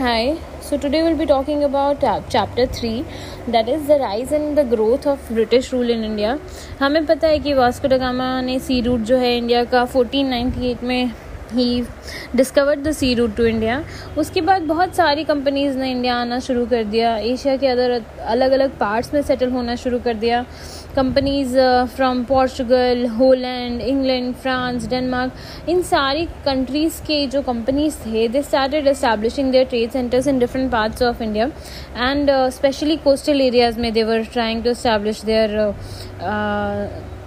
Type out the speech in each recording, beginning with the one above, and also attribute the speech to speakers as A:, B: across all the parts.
A: Hi. So today we'll be talking about uh, chapter 3 that is the rise and the growth of British rule in India. हमें पता है कि Vasco da Gama ने सी root जो है India का 1498 में he discovered the sea route to India उसके बाद बहुत सारी कंपनीज़ ने इंडिया आना शुरू कर दिया। एशिया के अदर अलग अलग पार्ट्स में सेटल होना शुरू कर दिया। Companies from Portugal Holland England France Denmark इन सारी कंट्रीज़ के जो कंपनीज़ थे they started establishing their trade centres in different parts of India and specially coastal areas में they were trying to establish their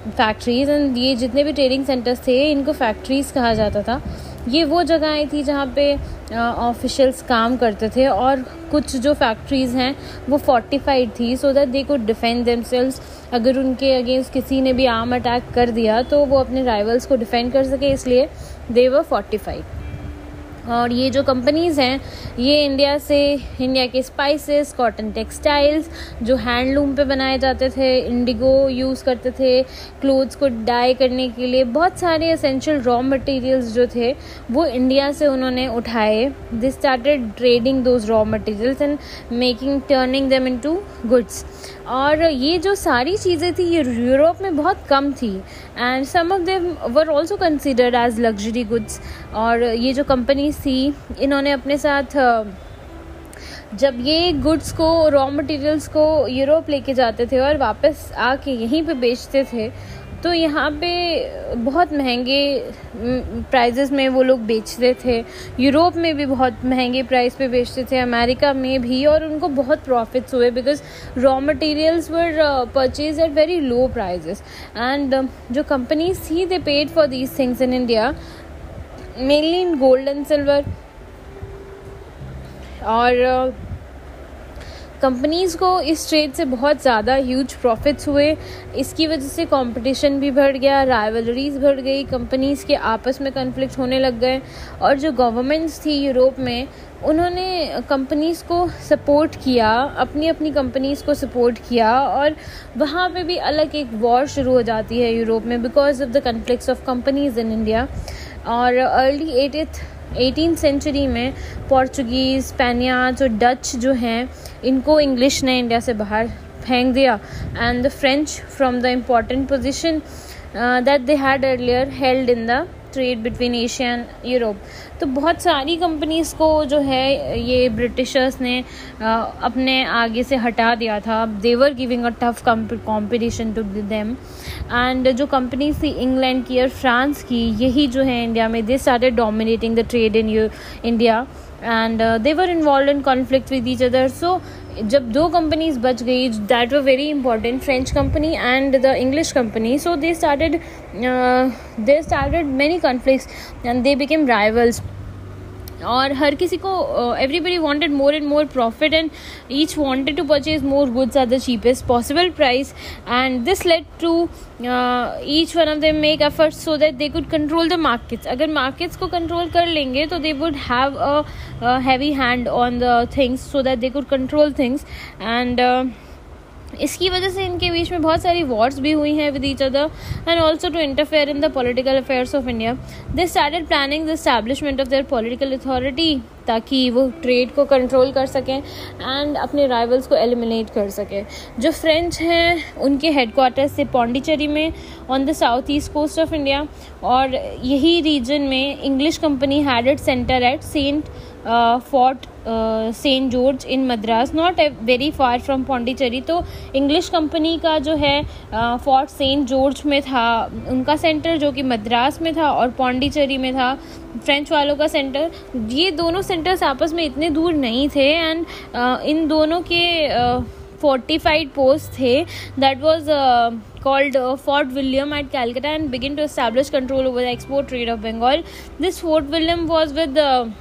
A: factories and ये जितने भी trading centres थे, इनको फैक्ट्रीज़ कहा जाता था। ये वो जगहें थी जहाँ पे ऑफिशियल्स काम करते थे और कुछ जो फैक्ट्रीज़ हैं, वो फोर्टिफाइड थी सो दैट दे को डिफेंड देमसेल्स अगर उनके अगेंस्ट किसी ने भी आर्म अटैक कर दिया तो वो अपने राइवल्स को डिफेंड कर सके, इसलिए दे वर फोर्टिफाइड और ये जो कंपनीज़ हैं, ये इंडिया से इंडिया के स्पाइसेस कॉटन टेक्सटाइल्स जो हैंडलूम पे बनाए जाते थे इंडिगो यूज़ करते थे क्लोथ्स को डाई करने के लिए, बहुत सारे असेंशियल रॉ मटेरियल्स जो थे, वो इंडिया से उन्होंने उठाए। They started trading those raw materials and making turning them into goods और ये जो सारी चीज़ें थी, ये यूरोप में बहुत कम थी। And some of them were also considered as luxury goods और ये जो कंपनीज़ थी, इन्होंने अपने साथ जब ये गुड्स को रॉ मटेरियल्स को यूरोप लेके जाते थे और वापस आके यहीं पे बेचते थे तो यहाँ पे बहुत महँगे प्राइजेस में वो लोग बेचते थे। यूरोप में भी बहुत महँगे प्राइस पे बेचते थे। अमेरिका में भी और उनको बहुत प्रॉफिट्स हुए because raw materials were purchase at very low prices and जो कंपनीज़ थी they paid for these things in India mainly in gold and silver और uh, कंपनीज़ को इस ट्रेड से बहुत ज़्यादा ह्यूज प्रॉफिट्स हुए। इसकी वजह से कंपटीशन भी बढ़ गया राइवलरीज बढ़ गई कंपनीज़ के आपस में कन्फ्लिक्ट होने लग गए और जो गवर्नमेंट्स थी यूरोप में, उन्होंने कंपनीज़ को सपोर्ट किया अपनी अपनी कंपनीज़ को सपोर्ट किया और वहाँ पे भी अलग एक वॉर शुरू हो जाती है यूरोप में because of the conflicts of companies in India और अर्ली एटीथ एटीन सेंचुरी में पोर्चुगीज़ स्पेनियाज और डच जो हैं, इनको इंग्लिश ने इंडिया से बाहर फेंक दिया। And the French from the important position that they had earlier held in the trade between Asia and Europe तो बहुत सारी कंपनीज़ को जो है, ये ब्रिटिशर्स ने अपने आगे से हटा दिया था। They were giving a tough competition to them and जो कंपनीज़ थी इंग्लैंड की और फ्रांस की, यही जो है इंडिया में they started dominating the trade in India and they were involve in conflict with each other so जब दो कंपनीज़ बच गई that were very important French company and the English company so they started they started many conflicts and they became rivals और हर किसी को everybody wanted more and more profit and each wanted to purchase more goods are the cheapest possible price and this led to each one of them make efforts so that they could control the markets अगर markets को control कर लेंगे तो they would have a heavy hand on the things so that they could control things and इसकी वजह से इनके बीच में बहुत सारी वॉर्स भी हुई हैं with each other and also to interfere in the political affairs of India they started planning the establishment of their political authority ताकि वो ट्रेड को कंट्रोल कर सकें एंड अपने राइवल्स को एलिमिनेट कर सकें। जो फ्रेंच हैं, उनके हेडक्वार्टर्स से पौंडीचेरी में on the south east coast of India और यही रीजन में English company had it centre at Saint Fort Saint George in Madras not very far from Pondicherry तो इंग्लिश कंपनी का जो है फोर्ट सेंट जॉर्ज में था उनका सेंटर जो कि मद्रास में था और पौंडीचेरी में था फ्रेंच वालों का सेंटर ये दोनों सेंटर्स आपस में इतने दूर नहीं थे एंड uh, इन दोनों के फोर्टिफाइड uh, पोस्ट थे that was called uh, Fort William at to establish control over the export trade of Bengal. This Fort William was with the uh,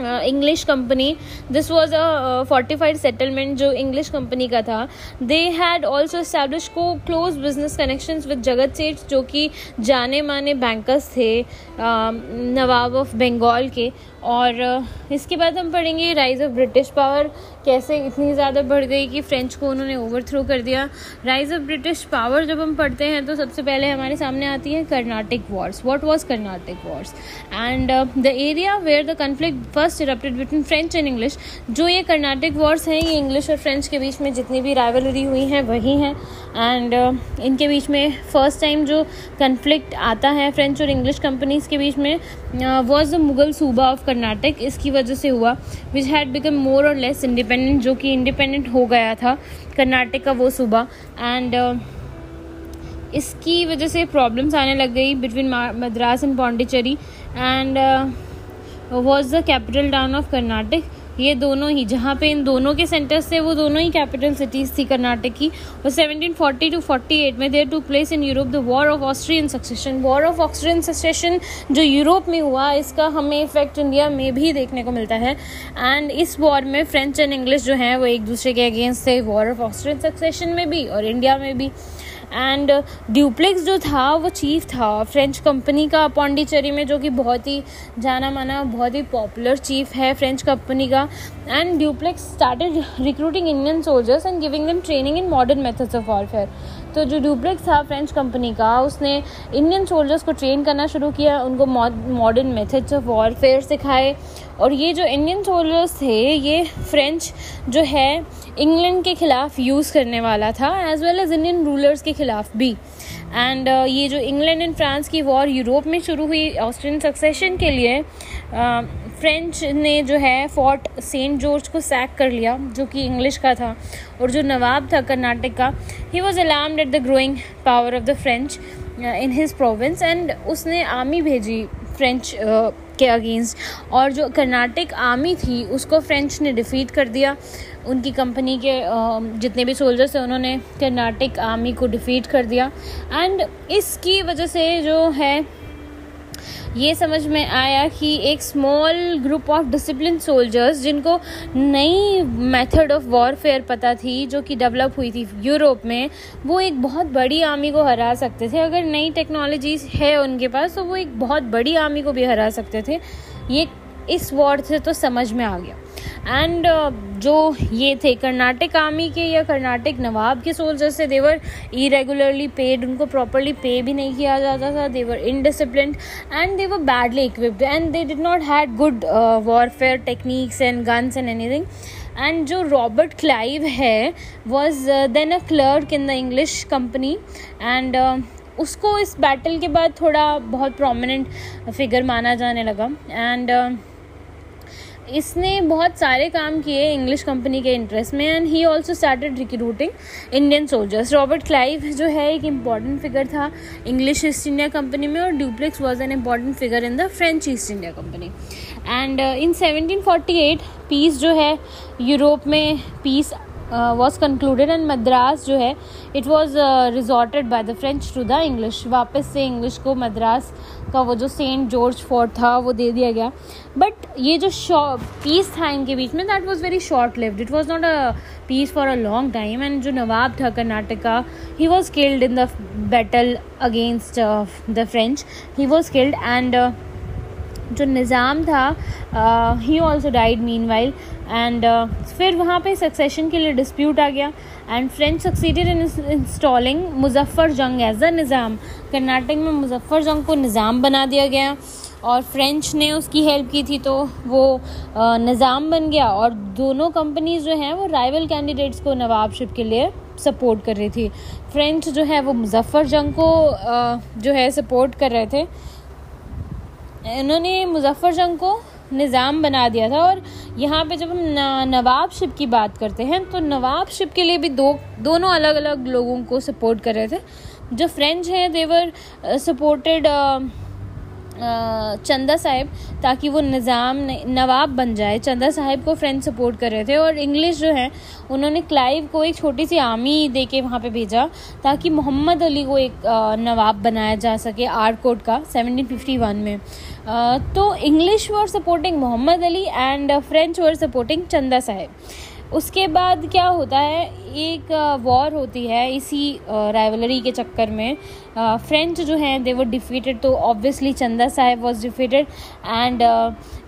A: English company this was a fortified settlement जो English company का था. They had also establish को close business connection with Jagat Seth जो कि जाने माने bankers थे नवाब of Bengal के. और इसके बाद हम पढ़ेंगे राइज ऑफ़ ब्रिटिश पावर कैसे इतनी ज़्यादा बढ़ गई कि फ्रेंच को उन्होंने ओवरथ्रो कर दिया. राइज ऑफ़ ब्रिटिश पावर जब हम पढ़ते हैं तो सबसे पहले हमारे सामने आती है Carnatic wars what was Carnatic wars and the area where the conflict first erupted between French and English जो ये कर्नाटिक वॉर्स हैं ये इंग्लिश और फ्रेंच के बीच में जितनी भी राइवलरी हुई हैं वही हैं। एंड uh, इनके बीच में फ़र्स्ट टाइम जो कन्फ्लिक्ट आता है फ्रेंच और इंग्लिश कंपनीज़ के बीच में वॉज़ द मुगल सूबा ऑफ़ कर्नाटक इसकी वजह से हुआ। विच हैड बिकम मोर और लेस इंडिपेंडेंट जो कि इंडिपेंडेंट हो गया था कर्नाटक का वो सूबा एंड uh, इसकी वजह से प्रॉब्लम्स आने लग गई between Madras and Pondicherry and was the capital town of Karnataka ये दोनों ही, जहाँ पे इन दोनों के सेंटर्स थे, वो दोनों ही कैपिटल सिटीज़ थी कर्नाटक की। और 1740 टू 48 में there to place in Europe the war of Austrian succession war of Austrian succession जो यूरोप में हुआ, इसका हमें इफ़ेक्ट इंडिया में भी देखने को मिलता है। एंड इस वॉर में फ्रेंच एंड इंग्लिश जो हैं, वो एक दूसरे के अगेंस्ट थे वॉर ऑफ़ ऑस्ट्रियन सक्सेशन में भी और इंडिया में भी। एंड ड्यूप्लेक्स जो था, वो चीफ था। फ्रेंच कंपनी का पौंडीचेरी में, जो कि बहुत ही जाना माना, बहुत ही पॉपुलर चीफ है फ्रेंच कंपनी का। And Dupleix started recruiting Indian soldiers and giving them training in modern methods of warfare तो जो ड्यूप्लेक्स था फ्रेंच कंपनी का, उसने इंडियन सोल्जर्स को ट्रेन करना शुरू किया, उनको मॉडर्न मेथड्स ऑफ़ वॉरफेयर सिखाए। और ये जो इंडियन सोल्जर्स थे, ये फ्रेंच जो है इंग्लैंड के ख़िलाफ़ यूज़ करने वाला था as well as Indian rulers के ख़िलाफ़ भी. एंड uh, ये जो इंग्लैंड एंड फ्रांस की वॉर यूरोप में शुरू हुई ऑस्ट्रियन सक्सेशन के लिए फ्रेंच uh, ने जो है फोर्ट सेंट जॉर्ज को सैक कर लिया जो कि इंग्लिश का था और जो नवाब था कर्नाटक का he was alarmed at the growing power of the French in his province and उसने आर्मी भेजी फ्रेंच uh, के अगेंस्ट। और जो कर्नाटक आर्मी थी, उसको फ्रेंच ने डिफीट कर दिया। उनकी कंपनी के जितने भी सोल्जर्स थे उन्होंने कर्नाटक आर्मी को डिफीट कर दिया। एंड इसकी वजह से जो है ये समझ में आया कि एक small group of discipline soldiers जिनको नई मेथड ऑफ़ वॉरफेयर पता थी, जो कि डेवलप हुई थी यूरोप में, वो एक बहुत बड़ी आर्मी को हरा सकते थे। अगर नई टेक्नोलॉजीज़ है उनके पास तो वो एक बहुत बड़ी आर्मी को भी हरा सकते थे। ये इस वॉर से तो समझ में आ गया। एंड uh, जो ये थे कर्नाटक आर्मी के या कर्नाटक नवाब के सोल्जर्स थे देवर इरेगुलरली पेड उनको प्रॉपरली पे भी नहीं किया जाता था they were indiscipline and they were badly equipped and they did not had good warfare techniques and guns and anything and जो रॉबर्ट क्लाइव है was then a clerk in the English company and उसको इस battle के बाद थोड़ा बहुत prominent figure माना जाने लगा। एंड uh, इसने बहुत सारे काम किए इंग्लिश कंपनी के इंटरेस्ट में and he also started recruiting Indian soldiers Robert Clive जो है, एक इंपॉर्टेंट फिगर था इंग्लिश ईस्ट इंडिया कंपनी में, और Dupleix was an important figure in the French East India company and in 1748 peace जो है यूरोप में peace was concluded and Madras जो है it was restored by the French to the English वापस से English को मद्रास का वो जो सेंट जॉर्ज फोर्ट था, वो दे दिया गया। बट ये जो पीस था इनके बीच में that was very short lived it was not a peace for a long time and जो नवाब था कर्नाटक का he was killed in the battle against the French he was killed and जो निज़ाम था he also died meanwhile and फिर वहाँ पे succession के लिए डिस्प्यूट आ गया and French succeeded in installing Muzaffar Jang as a निज़ाम। कर्नाटक में मुजफ्फ़र जंग को निज़ाम बना दिया गया, और फ्रेंच ने उसकी हेल्प की थी तो वो निज़ाम बन गया, और दोनों कंपनीज़ जो हैं, वो राइवल कैंडिडेट्स को नवाबशिप के लिए सपोर्ट कर रही थी। फ्रेंच जो है, वो मुजफ्फ़र जंग को जो है सपोर्ट कर रहे थे इन्होंने मुजफ्फ़र जंग को निज़ाम बना दिया था और यहाँ पे जब हम नवाब शिप की बात करते हैं तो नवाब शिप के लिए भी दो, दोनों अलग अलग लोगों को सपोर्ट कर रहे थे। जो फ्रेंच हैं देवर सपोर्टेड चंदा साहिब ताकि वो निज़ाम नवाब बन जाए। चंदा साहिब को फ्रेंच सपोर्ट कर रहे थे और इंग्लिश जो है, उन्होंने क्लाइव को एक छोटी सी आर्मी दे के वहाँ पर भेजा ताकि मोहम्मद अली को एक नवाब बनाया जा सके आरकोट का 1751 में। तो English were supporting Mohammed Ali and French were supporting Chanda Sahib. उसके बाद क्या होता है, एक वॉर होती है इसी राइवलरी के चक्कर में। फ्रेंच जो हैं दे वर डिफीटेड तो obviously Chanda Sahib was defeated and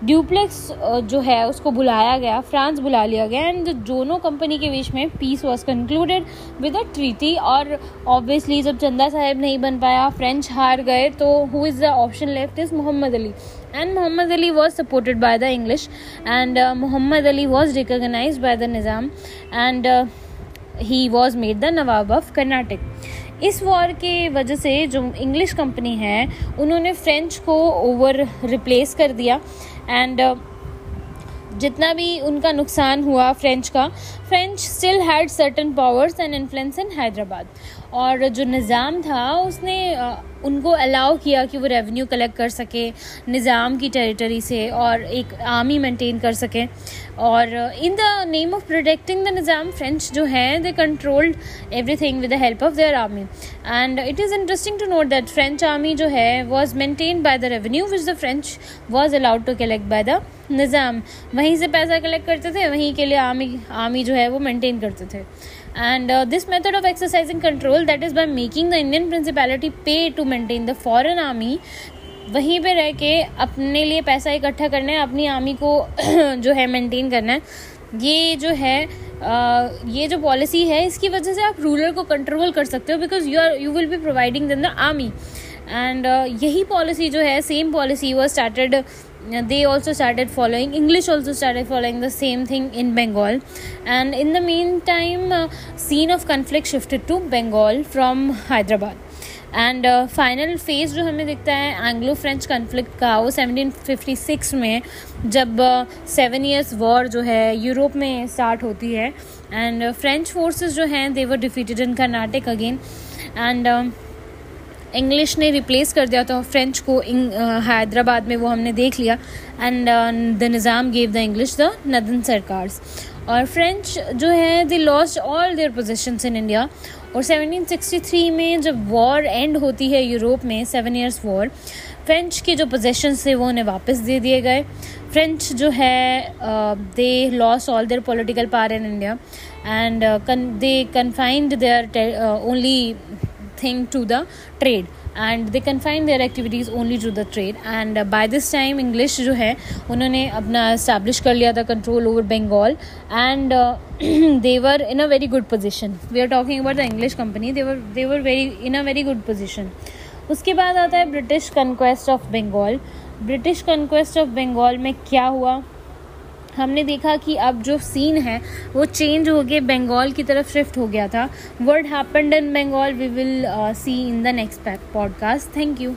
A: Dupleix जो है, उसको बुलाया गया फ्रांस बुला लिया गया एंड दोनों कंपनी के बीच में peace was concluded with a treaty और ऑब्वियसली जब चंदा साहेब नहीं बन पाया फ्रेंच हार गए तो who is the option left is Mohammed Ali and Mohammed Ali was supported by the English and Mohammed Ali was was by by the and he was made the Nawab of Karnataka इस war के वजह से जो English company है उन्होंने French को over replace कर दिया एंड uh, जितना भी उनका नुकसान हुआ फ्रेंच का French still had certain powers and influence in Hyderabad और जो निज़ाम था, उसने उनको अलाउ किया कि वो रेवेन्यू कलेक्ट कर सके, निज़ाम की टेरिटरी से और एक आर्मी मेंटेन कर सके। और in the name of protecting the Nizam French जो है they controlled everything with the help of their army and it is interesting to note that French army जो है was maintain by the revenue which the French was allowed to collect by the निज़ाम. वहीं से पैसा collect करते थे, वहीं के लिए आर्मी आर्मी जो है वो मेंटेन करते थे. Uh, this method of exercising control that is by making the indian principality pay to maintain the foreign army वहीं पे रह के अपने लिए पैसा इकट्ठा करना है अपनी आर्मी को जो है मेंटेन करना है. ये जो है आ, ये जो पॉलिसी है इसकी वजह से आप रूलर को कंट्रोल कर सकते हो because you are you will be providing the army and यही पॉलिसी जो है same policy was started they also started following english also started following the same thing in bengal and in the meantime uh, scene of conflict shifted to bengal from hyderabad and final phase जो हमें दिखता है Anglo French conflict का वो 1756 में जब seven years war जो है यूरोप में स्टार्ट होती है एंड फ्रेंच फोर्सेस जो हैं they were defeated in Karnataka again and English ने रिप्लेस कर दिया था फ्रेंच को हैदराबाद में वो हमने देख लिया। And the Nizam gave the English the northern Sarkar और फ्रेंच जो है they lost all their positions in India और 1763 में जब वॉर एंड होती है यूरोप में सेवन ईयर्स वॉर फ्रेंच के जो पोजेशंस थे, वो उन्हें वापस दे दिए गए। फ्रेंच जो है they lost all their political power in India and they confined their only thing to the trade. And they confine their activities only to the trade and by this time English जो है, उन्होंने अपना establish कर लिया था control over Bengal and they were in a very good position we are talking about the English company they were they were very in a very good position उसके बाद आता है British conquest of Bengal British conquest of Bengal में क्या हुआ? हमने देखा कि अब जो सीन है, वो चेंज हो गया बंगाल की तरफ़ शिफ्ट हो गया था। What happened in Bengal we will see in the next podcast thank you